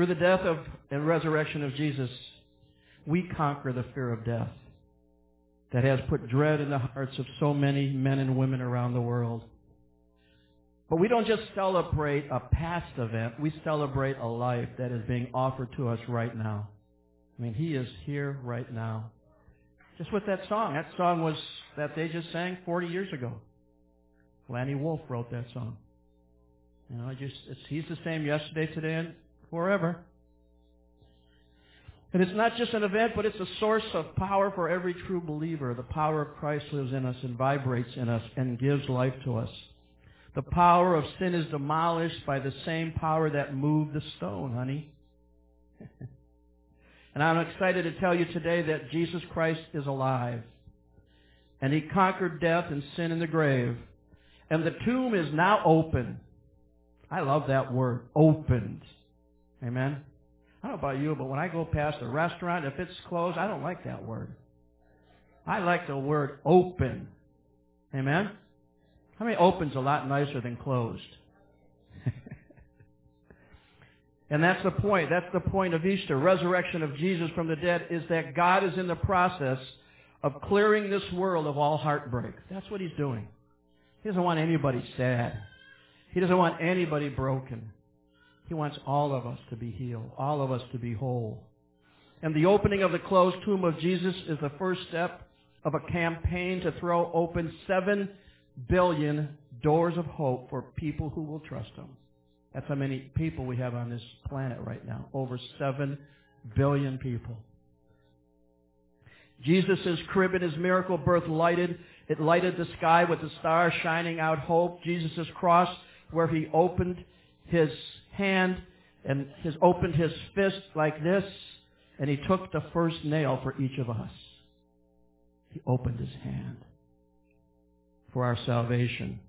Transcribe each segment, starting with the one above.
Through the death of and resurrection of Jesus, we conquer the fear of death that has put dread in the hearts of so many men and women around the world. But we don't just celebrate a past event, we celebrate a life that is being offered to us right now. I mean, He is here right now. Just with that song. That song was, that they just sang 40 years ago. Lanny Wolfe wrote that song. You know, just, He's the same yesterday, today, and forever. And it's not just an event, but it's a source of power for every true believer. The power of Christ lives in us and vibrates in us and gives life to us. The power of sin is demolished by the same power that moved the stone, honey. and I'm excited to tell you today that Jesus Christ is alive. And he conquered death and sin in the grave. And the tomb is now open. I love that word, opened. Amen. I don't know about you, but when I go past a restaurant, if it's closed, I don't like that word. I like the word open. Amen? How many open's a lot nicer than closed? and that's the point. That's the point of Easter. Resurrection of Jesus from the dead is that God is in the process of clearing this world of all heartbreak. That's what He's doing. He doesn't want anybody sad. He doesn't want anybody broken. He wants all of us to be healed, all of us to be whole. And the opening of the closed tomb of Jesus is the first step of a campaign to throw open seven billion doors of hope for people who will trust Him. That's how many people we have on this planet right now. Over seven billion people. Jesus' crib and his miracle birth lighted, it lighted the sky with the stars shining out hope. Jesus' cross where he opened his hand and has opened his fist like this, and he took the first nail for each of us. He opened his hand for our salvation.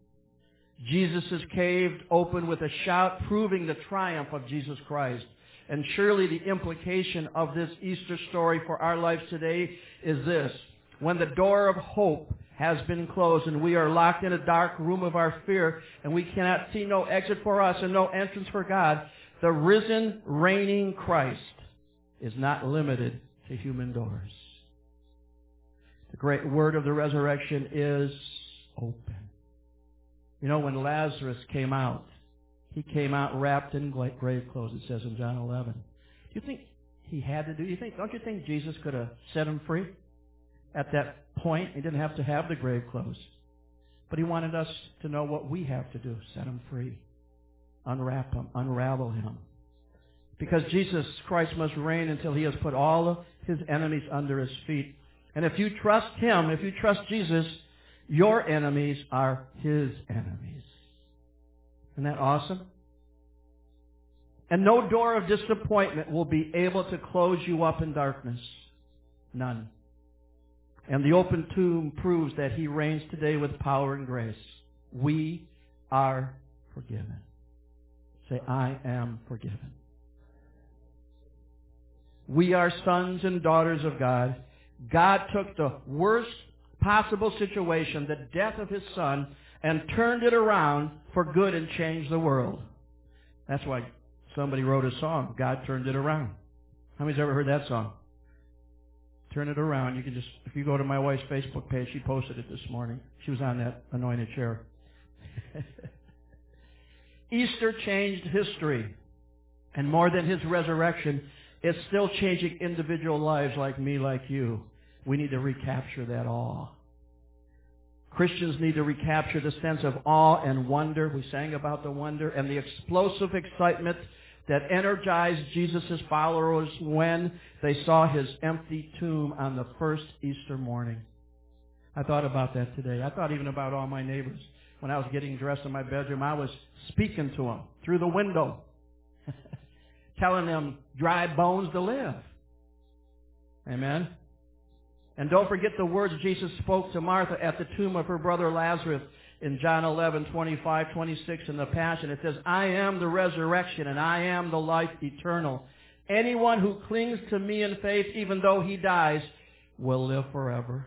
Jesus is caved open with a shout, proving the triumph of Jesus Christ. And surely the implication of this Easter story for our lives today is this. When the door of hope has been closed and we are locked in a dark room of our fear and we cannot see no exit for us and no entrance for God, the risen, reigning Christ is not limited to human doors. The great word of the resurrection is open. You know, when Lazarus came out, he came out wrapped in grave clothes, it says in John 11. Do you think he had to do, you think, don't you think Jesus could have set him free at that point. He didn't have to have the grave clothes. But he wanted us to know what we have to do. Set him free. Unwrap him. Unravel him. Because Jesus Christ must reign until he has put all of his enemies under his feet. And if you trust him, if you trust Jesus, your enemies are his enemies. Isn't that awesome? And no door of disappointment will be able to close you up in darkness. None. And the open tomb proves that he reigns today with power and grace. We are forgiven. Say, I am forgiven. We are sons and daughters of God. God took the worst possible situation, the death of his son, and turned it around for good and changed the world. That's why somebody wrote a song, God turned it around. How many's ever heard that song? Turn it around. You can just, if you go to my wife's Facebook page, she posted it this morning. She was on that anointed chair. Easter changed history. And more than his resurrection, it's still changing individual lives like me, like you. We need to recapture that awe. Christians need to recapture the sense of awe and wonder. We sang about the wonder and the explosive excitement that energized Jesus' followers when they saw his empty tomb on the first Easter morning. I thought about that today. I thought even about all my neighbors. When I was getting dressed in my bedroom, I was speaking to them through the window, telling them dry bones to live. Amen. And don't forget the words Jesus spoke to Martha at the tomb of her brother Lazarus in John 11, 25, 26 in the Passion. It says, I am the resurrection and I am the life eternal. Anyone who clings to me in faith, even though he dies, will live forever.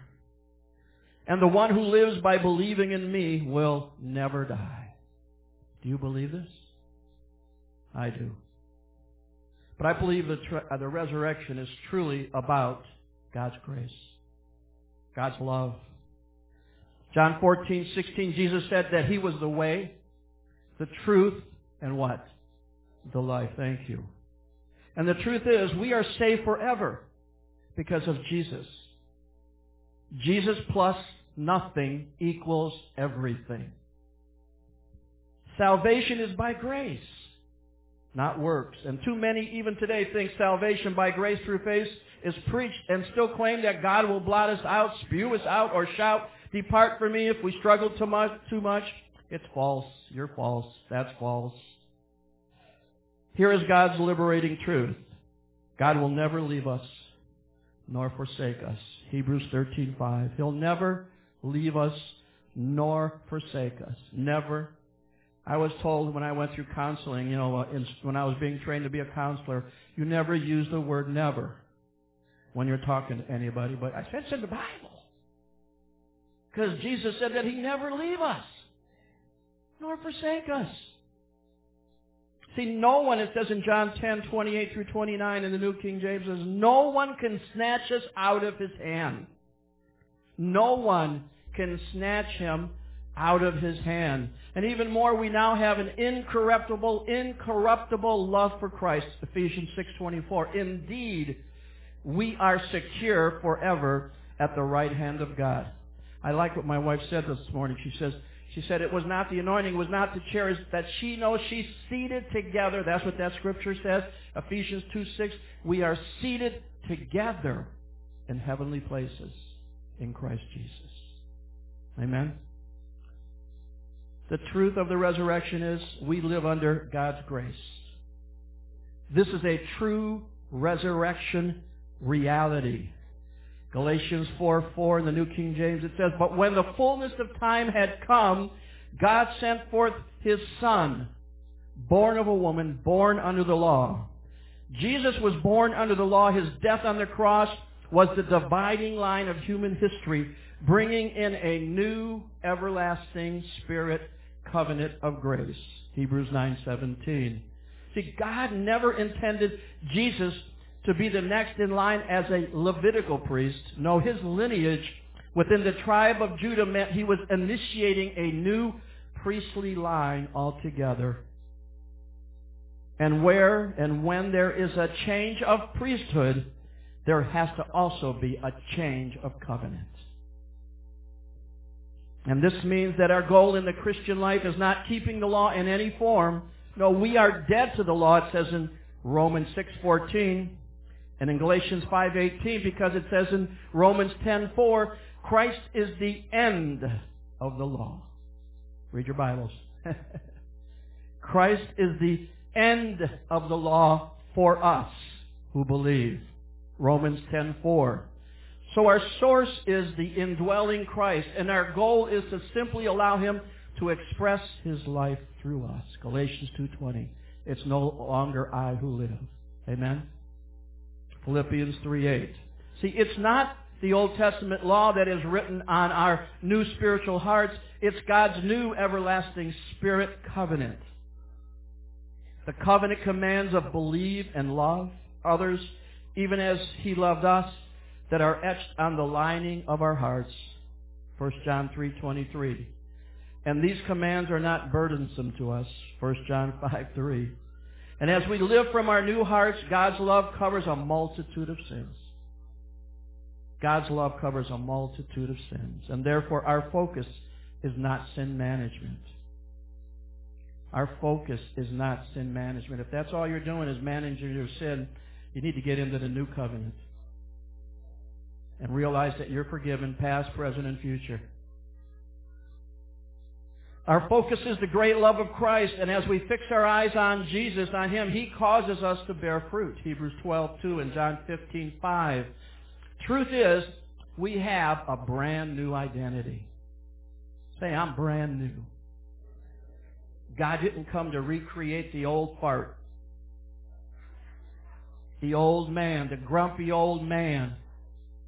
And the one who lives by believing in me will never die. Do you believe this? I do. But I believe the, tr- uh, the resurrection is truly about God's grace, God's love. John 14, 16, Jesus said that He was the way, the truth, and what? The life. Thank you. And the truth is, we are saved forever because of Jesus. Jesus plus nothing equals everything. Salvation is by grace, not works. And too many even today think salvation by grace through faith is preached and still claim that God will blot us out, spew us out, or shout, depart from me if we struggle too much. Too much. It's false. You're false. That's false. Here is God's liberating truth. God will never leave us nor forsake us. Hebrews 13:5. He'll never leave us nor forsake us. Never. I was told when I went through counseling, you know, uh, when I was being trained to be a counselor, you never use the word never when you're talking to anybody. But I said it's in the Bible. Because Jesus said that he never leave us nor forsake us. See, no one, it says in John 10, 28 through 29 in the New King James, says, no one can snatch us out of his hand. No one can snatch him out of his hand. And even more, we now have an incorruptible, incorruptible love for Christ. Ephesians 6.24. Indeed, we are secure forever at the right hand of God. I like what my wife said this morning. She says, she said it was not the anointing, it was not the chairs, that she knows she's seated together. That's what that scripture says. Ephesians 2 6. We are seated together in heavenly places in Christ Jesus. Amen? The truth of the resurrection is we live under God's grace. This is a true resurrection reality. Galatians 4, 4 in the New King James, it says, But when the fullness of time had come, God sent forth His Son, born of a woman, born under the law. Jesus was born under the law. His death on the cross was the dividing line of human history, bringing in a new, everlasting spirit covenant of grace. Hebrews 9:17. See, God never intended Jesus to be the next in line as a Levitical priest. No, his lineage within the tribe of Judah meant he was initiating a new priestly line altogether. And where and when there is a change of priesthood, there has to also be a change of covenant. And this means that our goal in the Christian life is not keeping the law in any form. No, we are dead to the law, it says in Romans 6.14. And in Galatians 5:18 because it says in Romans 10:4, Christ is the end of the law. Read your Bibles. Christ is the end of the law for us who believe. Romans 10:4. So our source is the indwelling Christ, and our goal is to simply allow him to express his life through us. Galatians 2:20. It's no longer I who live. Amen. Philippians 3.8. See, it's not the Old Testament law that is written on our new spiritual hearts. It's God's new everlasting spirit covenant. The covenant commands of believe and love others even as he loved us that are etched on the lining of our hearts. 1 John 3.23. And these commands are not burdensome to us. 1 John 5.3. And as we live from our new hearts, God's love covers a multitude of sins. God's love covers a multitude of sins. And therefore our focus is not sin management. Our focus is not sin management. If that's all you're doing is managing your sin, you need to get into the new covenant. And realize that you're forgiven past, present, and future. Our focus is the great love of Christ, and as we fix our eyes on Jesus, on Him, He causes us to bear fruit. Hebrews 12, 2 and John 15, 5. Truth is, we have a brand new identity. Say, I'm brand new. God didn't come to recreate the old part. The old man, the grumpy old man.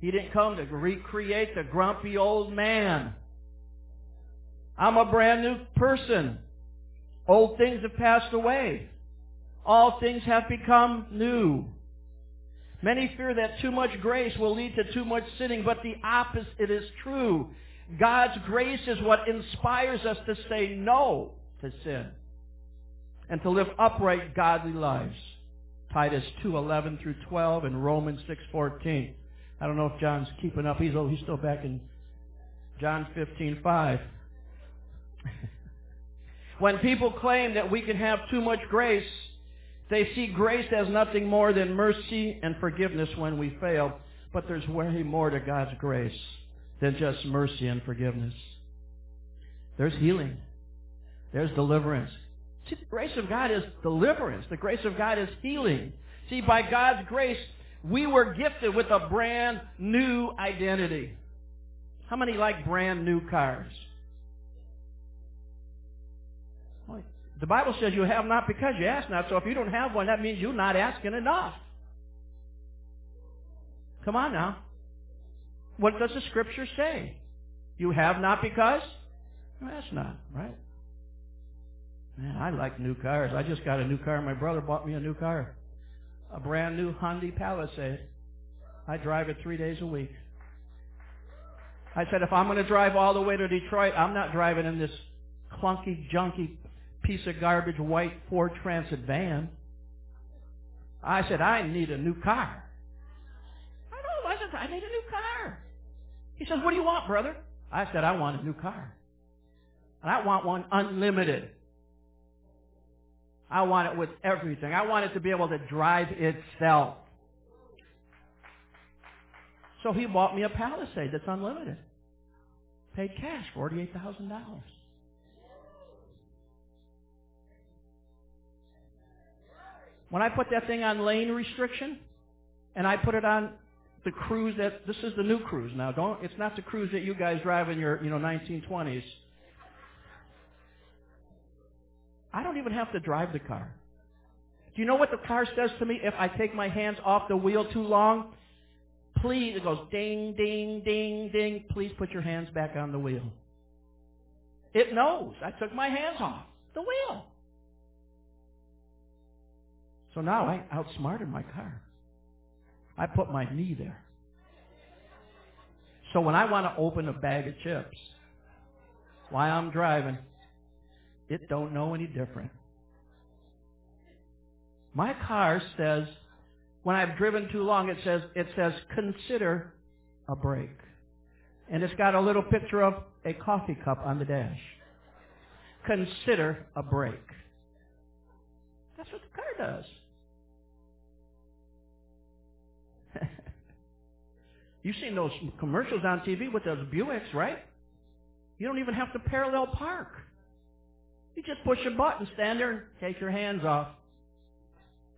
He didn't come to recreate the grumpy old man. I'm a brand new person. Old things have passed away. all things have become new. Many fear that too much grace will lead to too much sinning, but the opposite is true. God's grace is what inspires us to say no to sin and to live upright, godly lives. Titus 2:11 through 12 and Romans 6:14. I don't know if John's keeping up. He's he's still back in John 15:5. when people claim that we can have too much grace, they see grace as nothing more than mercy and forgiveness when we fail. But there's way more to God's grace than just mercy and forgiveness. There's healing. There's deliverance. See, the grace of God is deliverance. The grace of God is healing. See, by God's grace, we were gifted with a brand new identity. How many like brand new cars? The Bible says you have not because you ask not. So if you don't have one, that means you're not asking enough. Come on now. What does the scripture say? You have not because? You ask not, right? Man, I like new cars. I just got a new car. My brother bought me a new car. A brand new Hyundai Palisade. I drive it three days a week. I said, if I'm going to drive all the way to Detroit, I'm not driving in this clunky, junky piece of garbage white Ford Transit van. I said, I need a new car. I know, I said, I need a new car. He says, what do you want, brother? I said, I want a new car. And I want one unlimited. I want it with everything. I want it to be able to drive itself. So he bought me a Palisade that's unlimited. Paid cash, $48,000. When I put that thing on lane restriction, and I put it on the cruise that, this is the new cruise now. Don't, it's not the cruise that you guys drive in your, you know, 1920s. I don't even have to drive the car. Do you know what the car says to me if I take my hands off the wheel too long? Please, it goes ding, ding, ding, ding. Please put your hands back on the wheel. It knows I took my hands off the wheel. So now I outsmarted my car. I put my knee there. So when I want to open a bag of chips, while I'm driving, it don't know any different. My car says, when I've driven too long, it says, it says, consider a break. And it's got a little picture of a coffee cup on the dash. Consider a break. That's what the car does. You've seen those commercials on TV with those Buicks, right? You don't even have to parallel park. You just push a button, stand there, and take your hands off.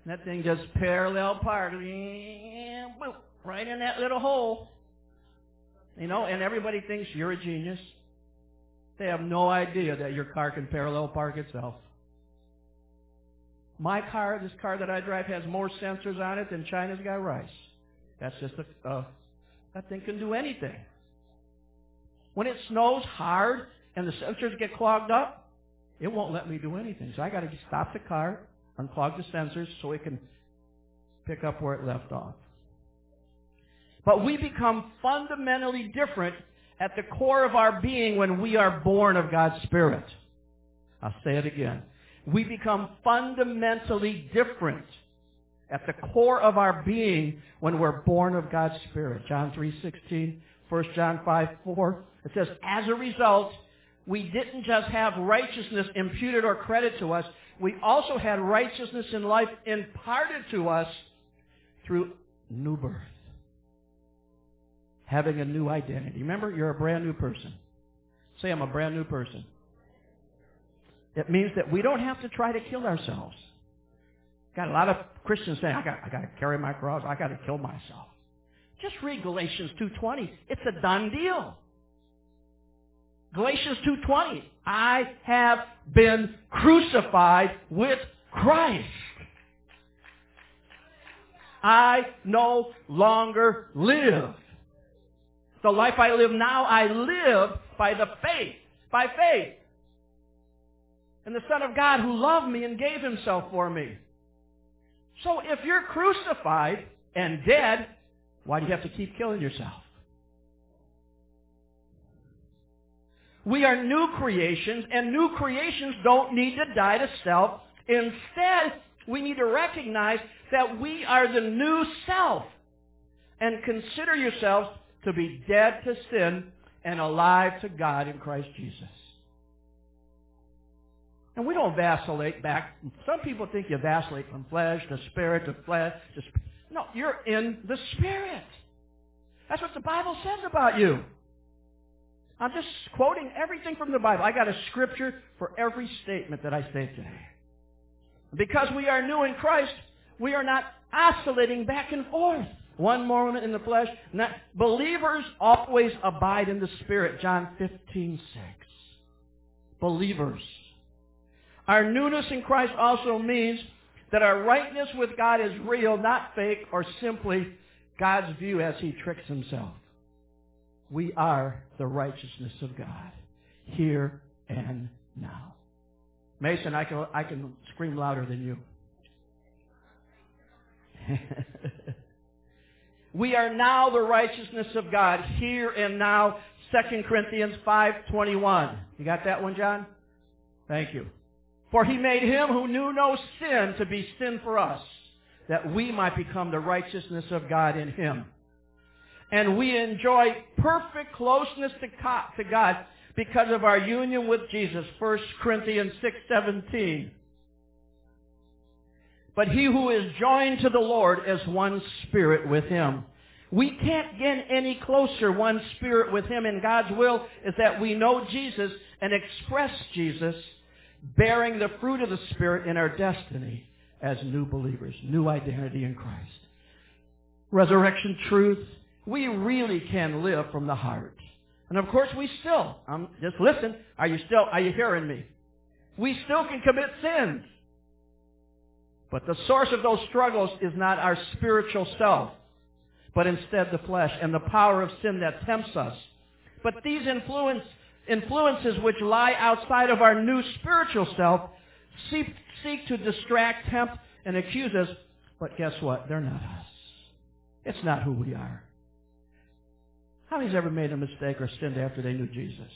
And that thing just parallel park, right in that little hole. You know, and everybody thinks you're a genius. They have no idea that your car can parallel park itself. My car, this car that I drive, has more sensors on it than China's got rice. That's just a, uh, that thing can do anything. When it snows hard and the sensors get clogged up, it won't let me do anything. So I got to stop the car, unclog the sensors so it can pick up where it left off. But we become fundamentally different at the core of our being when we are born of God's Spirit. I'll say it again. We become fundamentally different at the core of our being when we're born of God's Spirit. John 3.16, 1 John 5, 4. It says, as a result, we didn't just have righteousness imputed or credited to us, we also had righteousness in life imparted to us through new birth. Having a new identity. Remember, you're a brand new person. Say, I'm a brand new person. It means that we don't have to try to kill ourselves. Got a lot of Christians saying, I got, I got to carry my cross. I got to kill myself. Just read Galatians 2.20. It's a done deal. Galatians 2.20, I have been crucified with Christ. I no longer live. The life I live now, I live by the faith, by faith. And the Son of God who loved me and gave himself for me. So if you're crucified and dead, why do you have to keep killing yourself? We are new creations, and new creations don't need to die to self. Instead, we need to recognize that we are the new self and consider yourselves to be dead to sin and alive to God in Christ Jesus. And we don't vacillate back. Some people think you vacillate from flesh to spirit to flesh to spirit. No, you're in the spirit. That's what the Bible says about you. I'm just quoting everything from the Bible. I got a scripture for every statement that I say today. Because we are new in Christ, we are not oscillating back and forth. One moment in the flesh. Not, believers always abide in the Spirit. John 15, 6. Believers. Our newness in Christ also means that our rightness with God is real, not fake, or simply God's view as he tricks himself. We are the righteousness of God, here and now. Mason, I can, I can scream louder than you. we are now the righteousness of God, here and now. 2 Corinthians 5.21. You got that one, John? Thank you. For he made him who knew no sin to be sin for us, that we might become the righteousness of God in him. And we enjoy perfect closeness to God because of our union with Jesus. 1 Corinthians 6:17. But he who is joined to the Lord is one spirit with him. We can't get any closer one spirit with him and God's will is that we know Jesus and express Jesus bearing the fruit of the Spirit in our destiny as new believers, new identity in Christ. Resurrection truth, we really can live from the heart. And of course we still, um, just listen, are you still, are you hearing me? We still can commit sins. But the source of those struggles is not our spiritual self, but instead the flesh and the power of sin that tempts us. But these influence, influences which lie outside of our new spiritual self seek, seek to distract, tempt, and accuse us. But guess what? They're not us. It's not who we are. How many's ever made a mistake or sinned after they knew Jesus?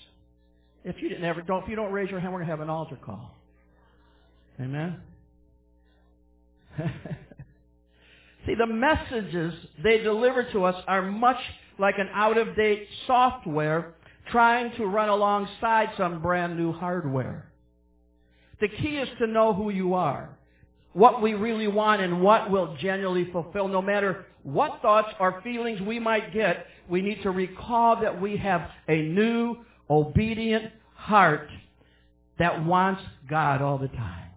If you didn't ever, don't, if you don't raise your hand, we're going to have an altar call. Amen? See, the messages they deliver to us are much like an out-of-date software trying to run alongside some brand new hardware. The key is to know who you are, what we really want, and what will genuinely fulfill. No matter what thoughts or feelings we might get, we need to recall that we have a new, obedient heart that wants God all the time.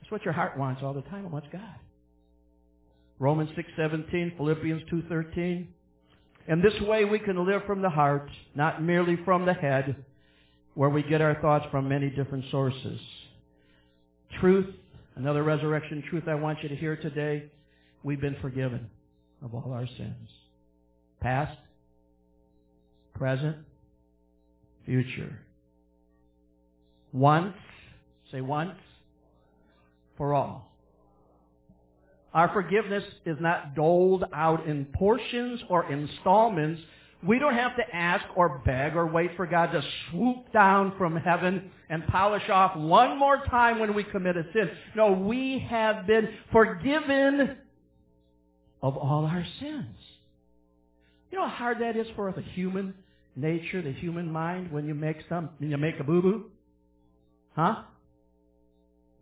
That's what your heart wants all the time. It wants God. Romans 6:17, Philippians 2:13. And this way we can live from the heart, not merely from the head, where we get our thoughts from many different sources. Truth, another resurrection truth I want you to hear today, we've been forgiven of all our sins. Past, present, future. Once, say once, for all. Our forgiveness is not doled out in portions or installments. We don't have to ask or beg or wait for God to swoop down from heaven and polish off one more time when we commit a sin. No, we have been forgiven of all our sins. You know how hard that is for the human nature, the human mind, when you make some, when you make a boo-boo? Huh?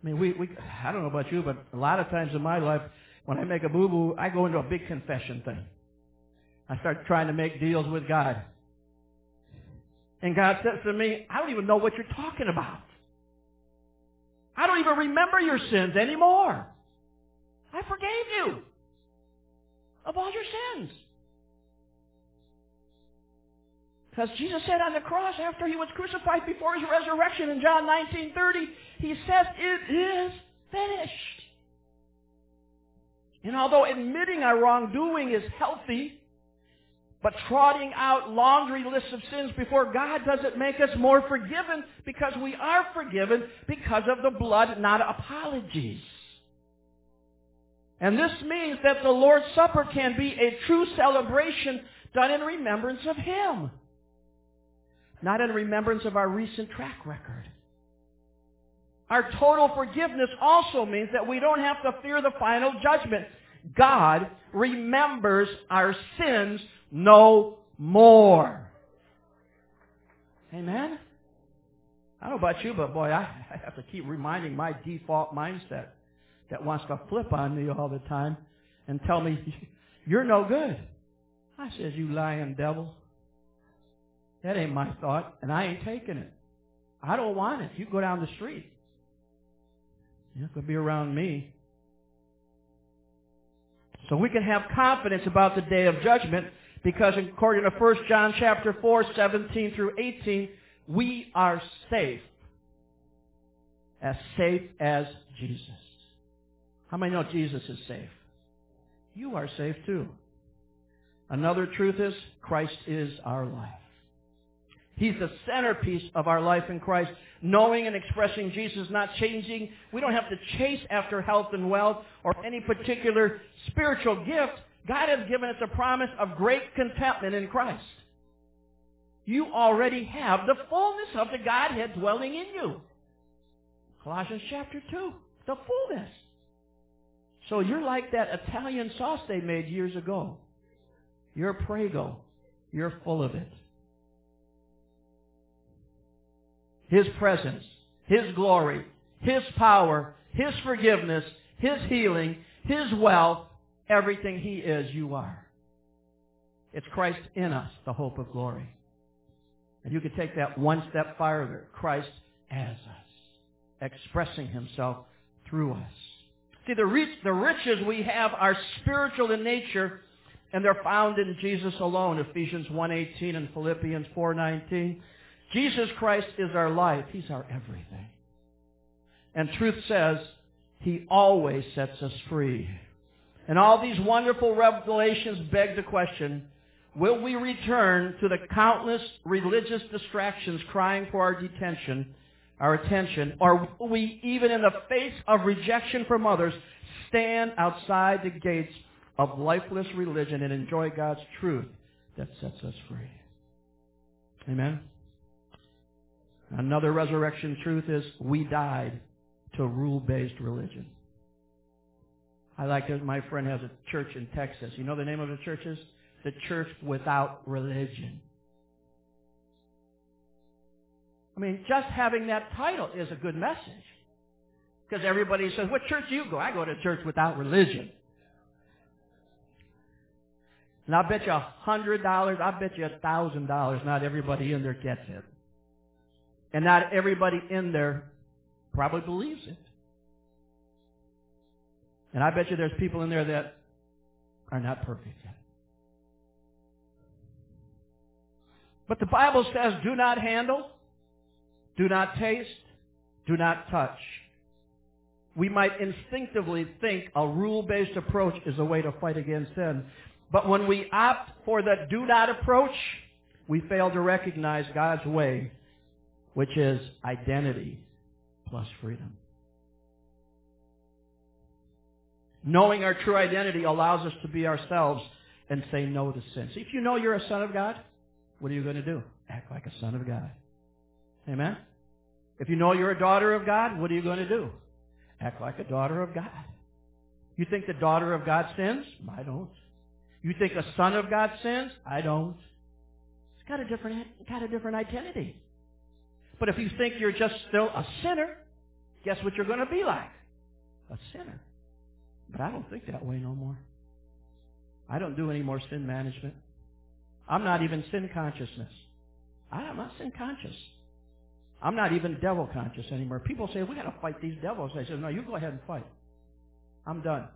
I mean, we, we, I don't know about you, but a lot of times in my life, when I make a boo-boo, I go into a big confession thing. I start trying to make deals with God. And God says to me, I don't even know what you're talking about. I don't even remember your sins anymore. I forgave you of all your sins. Because Jesus said on the cross after he was crucified before his resurrection in John 19:30, he says, "It is finished." And although admitting our wrongdoing is healthy, but trotting out laundry lists of sins before God doesn't make us more forgiven because we are forgiven because of the blood, not apologies. And this means that the Lord's Supper can be a true celebration done in remembrance of Him. Not in remembrance of our recent track record. Our total forgiveness also means that we don't have to fear the final judgment. God remembers our sins no more. Amen? I don't know about you, but boy, I, have to keep reminding my default mindset that wants to flip on me all the time and tell me, you're no good. I says, you lying devil. That ain't my thought, and I ain't taking it. I don't want it. You go down the street. You could be around me. So we can have confidence about the day of judgment because according to 1 John chapter 4, 17 through 18, we are safe. As safe as Jesus. How many know Jesus is safe? You are safe too. Another truth is Christ is our life. He's the centerpiece of our life in Christ. Knowing and expressing Jesus, not changing. We don't have to chase after health and wealth or any particular spiritual gift. God has given us a promise of great contentment in Christ. You already have the fullness of the Godhead dwelling in you. Colossians chapter 2. The fullness. So you're like that Italian sauce they made years ago. You're prego. You're full of it. His presence, His glory, His power, His forgiveness, His healing, His wealth, everything He is, you are. It's Christ in us, the hope of glory. And you could take that one step farther. Christ as us, expressing Himself through us. See, the, rich, the riches we have are spiritual in nature, and they're found in Jesus alone. Ephesians 1.18 and Philippians 4.19. Jesus Christ is our life. He's our everything. And truth says He always sets us free. And all these wonderful revelations beg the question, will we return to the countless religious distractions crying for our detention, our attention, or will we, even in the face of rejection from others, stand outside the gates of lifeless religion and enjoy God's truth that sets us free? Amen? Another resurrection truth is we died to rule-based religion. I like that my friend has a church in Texas. You know the name of the church is? The Church Without Religion. I mean, just having that title is a good message. Because everybody says, what church do you go? I go to church without religion. And I'll bet you a hundred dollars, I'll bet you a thousand dollars, not everybody in there gets it. And not everybody in there probably believes it. And I bet you there's people in there that are not perfect yet. But the Bible says, do not handle, do not taste, do not touch. We might instinctively think a rule-based approach is a way to fight against sin. But when we opt for the do not approach, we fail to recognize God's way which is identity plus freedom. Knowing our true identity allows us to be ourselves and say no to sin. If you know you're a son of God, what are you going to do? Act like a son of God. Amen? If you know you're a daughter of God, what are you going to do? Act like a daughter of God. You think the daughter of God sins? I don't. You think a son of God sins? I don't. It's got a different, got a different identity. But if you think you're just still a sinner, guess what you're going to be like? A sinner. But I don't think that way no more. I don't do any more sin management. I'm not even sin consciousness. I am not sin conscious. I'm not even devil conscious anymore. People say, we got to fight these devils. I said, no, you go ahead and fight. I'm done.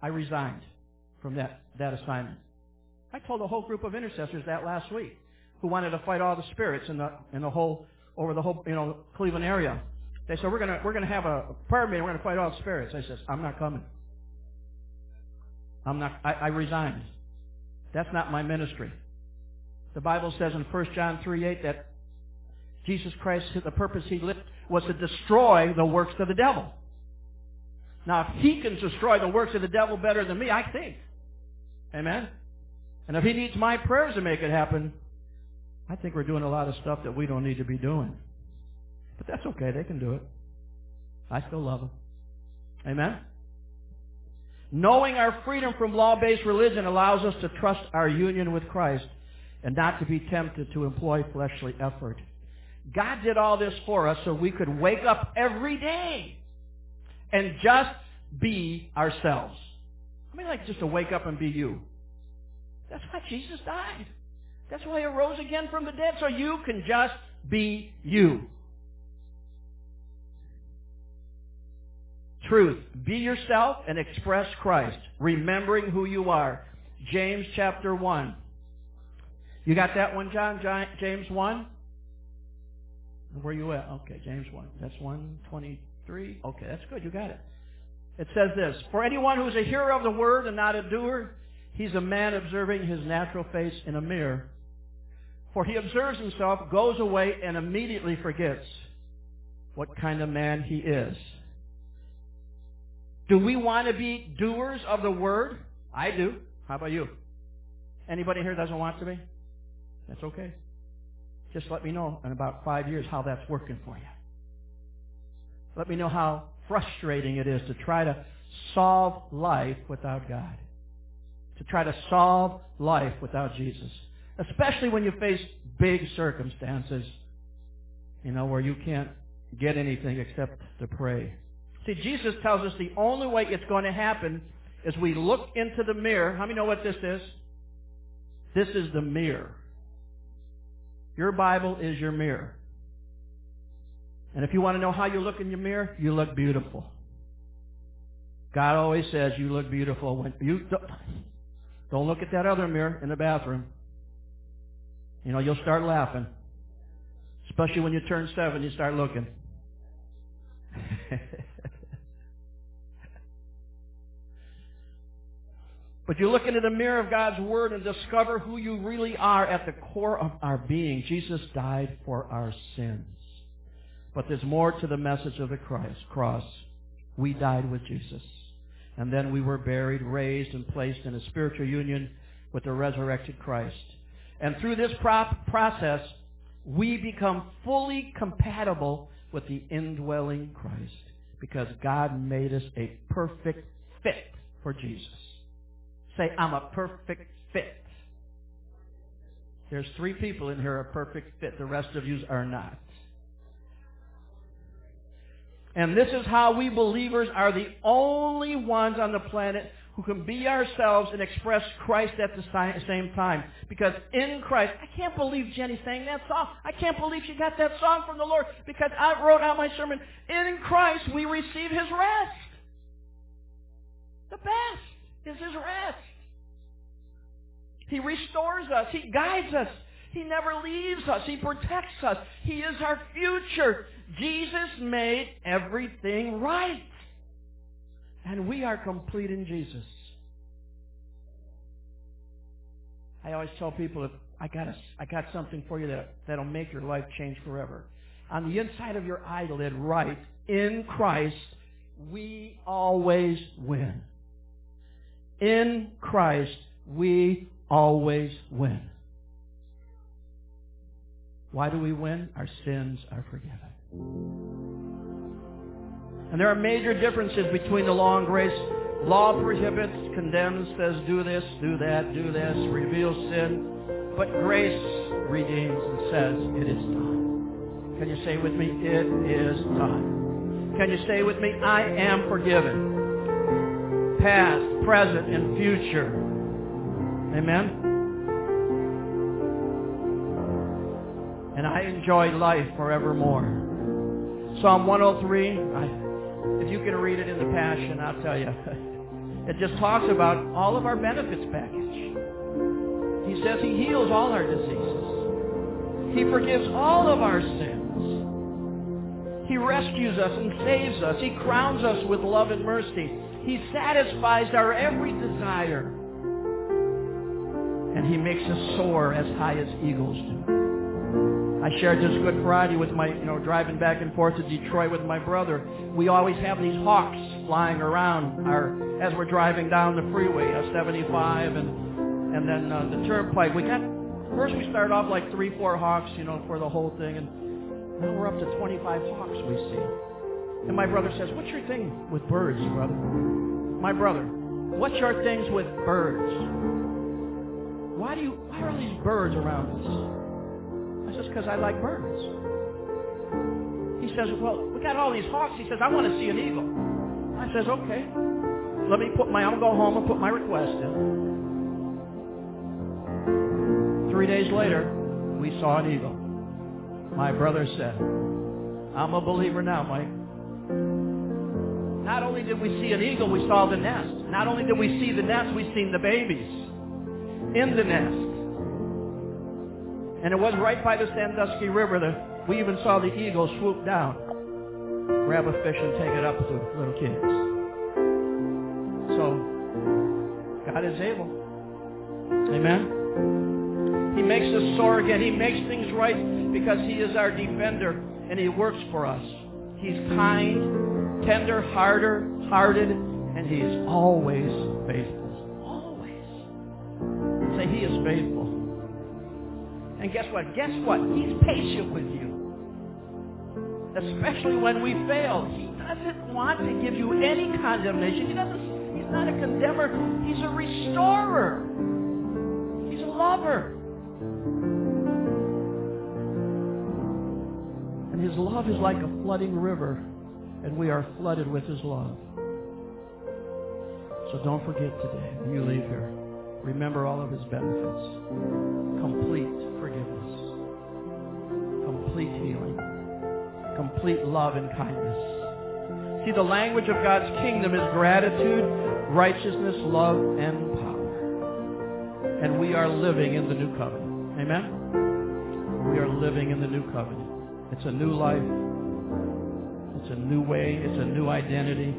I resigned from that, that assignment. I told a whole group of intercessors that last week who wanted to fight all the spirits in the, in the whole over the whole, you know, Cleveland area. They said, we're going to, we're going to have a prayer meeting. We're going to fight all spirits. I says, I'm not coming. I'm not, I, I resigned. That's not my ministry. The Bible says in 1 John 3, 8 that Jesus Christ, the purpose he lived was to destroy the works of the devil. Now, if he can destroy the works of the devil better than me, I think. Amen? And if he needs my prayers to make it happen, I think we're doing a lot of stuff that we don't need to be doing. But that's okay. They can do it. I still love them. Amen? Knowing our freedom from law-based religion allows us to trust our union with Christ and not to be tempted to employ fleshly effort. God did all this for us so we could wake up every day and just be ourselves. I mean, like just to wake up and be you. That's why Jesus died. That's why he rose again from the dead, so you can just be you. Truth. Be yourself and express Christ, remembering who you are. James chapter 1. You got that one, John? James 1? Where you at? Okay, James 1. That's 123. Okay, that's good. You got it. It says this, For anyone who is a hearer of the word and not a doer, he's a man observing his natural face in a mirror. For he observes himself, goes away, and immediately forgets what kind of man he is. Do we want to be doers of the word? I do. How about you? Anybody here doesn't want to be? That's okay. Just let me know in about five years how that's working for you. Let me know how frustrating it is to try to solve life without God. To try to solve life without Jesus. Especially when you face big circumstances, you know, where you can't get anything except to pray. See, Jesus tells us the only way it's going to happen is we look into the mirror. How many know what this is? This is the mirror. Your Bible is your mirror. And if you want to know how you look in your mirror, you look beautiful. God always says you look beautiful when you don't, don't look at that other mirror in the bathroom. You know, you'll start laughing. Especially when you turn seven, you start looking. But you look into the mirror of God's Word and discover who you really are at the core of our being. Jesus died for our sins. But there's more to the message of the Christ, cross. We died with Jesus. And then we were buried, raised, and placed in a spiritual union with the resurrected Christ. And through this process, we become fully compatible with the indwelling Christ because God made us a perfect fit for Jesus. Say, I'm a perfect fit. There's three people in here a perfect fit. The rest of you are not. And this is how we believers are the only ones on the planet who can be ourselves and express Christ at the same time. Because in Christ, I can't believe Jenny sang that song. I can't believe she got that song from the Lord because I wrote out my sermon. In Christ, we receive His rest. The best is His rest. He restores us. He guides us. He never leaves us. He protects us. He is our future. Jesus made everything right. And we are complete in Jesus. I always tell people, if I got a, I got something for you that, that'll make your life change forever. On the inside of your eyelid, right in Christ, we always win. In Christ, we always win. Why do we win? Our sins are forgiven. And there are major differences between the law and grace. Law prohibits, condemns, says do this, do that, do this, reveals sin. But grace redeems and says it is done. Can you say with me, it is done? Can you say with me, I am forgiven? Past, present, and future Amen? And I enjoy life forevermore. Psalm 103, I, you can read it in the Passion, I'll tell you. It just talks about all of our benefits package. He says he heals all our diseases. He forgives all of our sins. He rescues us and saves us. He crowns us with love and mercy. He satisfies our every desire and he makes us soar as high as eagles do. I shared this Good Friday with my, you know, driving back and forth to Detroit with my brother. We always have these hawks flying around our as we're driving down the freeway, uh, 75 and and then uh, the turnpike. We got first we started off like three, four hawks, you know, for the whole thing, and now we're up to 25 hawks we see. And my brother says, "What's your thing with birds, brother?" My brother, what's your things with birds? Why do you? Why are these birds around us? I says, "Because I like birds." He says, "Well, we got all these hawks." He says, "I want to see an eagle." I says, "Okay." Let me put my. Gonna go home and put my request in. Three days later, we saw an eagle. My brother said, I'm a believer now, Mike. Not only did we see an eagle, we saw the nest. Not only did we see the nest, we seen the babies in the nest. And it was right by the Sandusky River that we even saw the eagle swoop down, grab a fish and take it up to little kids. So, God is able. Amen. He makes us soar again. He makes things right because He is our defender and He works for us. He's kind, tender, harder, hearted, and He is always faithful. Always. Say He is faithful. And guess what? Guess what? He's patient with you. Especially when we fail. He doesn't want to give you any condemnation. He doesn't, he's not a condemner. He's a restorer. He's a lover. And his love is like a flooding river, and we are flooded with his love. So don't forget today, when you leave here, remember all of his benefits. Complete complete healing, complete love and kindness. See, the language of God's kingdom is gratitude, righteousness, love, and power. And we are living in the new covenant. Amen? We are living in the new covenant. It's a new life. It's a new way. It's a new identity.